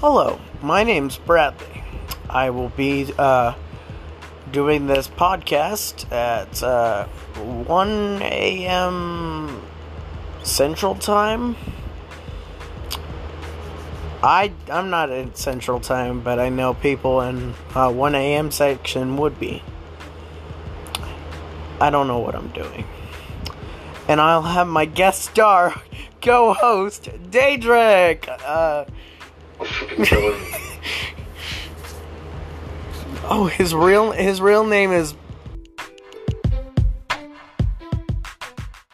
Hello, my name's Bradley. I will be uh, doing this podcast at uh, 1 a.m. Central Time. I I'm not in Central Time, but I know people in uh, 1 a.m. section would be. I don't know what I'm doing. And I'll have my guest star co-host Daedric. Oh, his real his real name is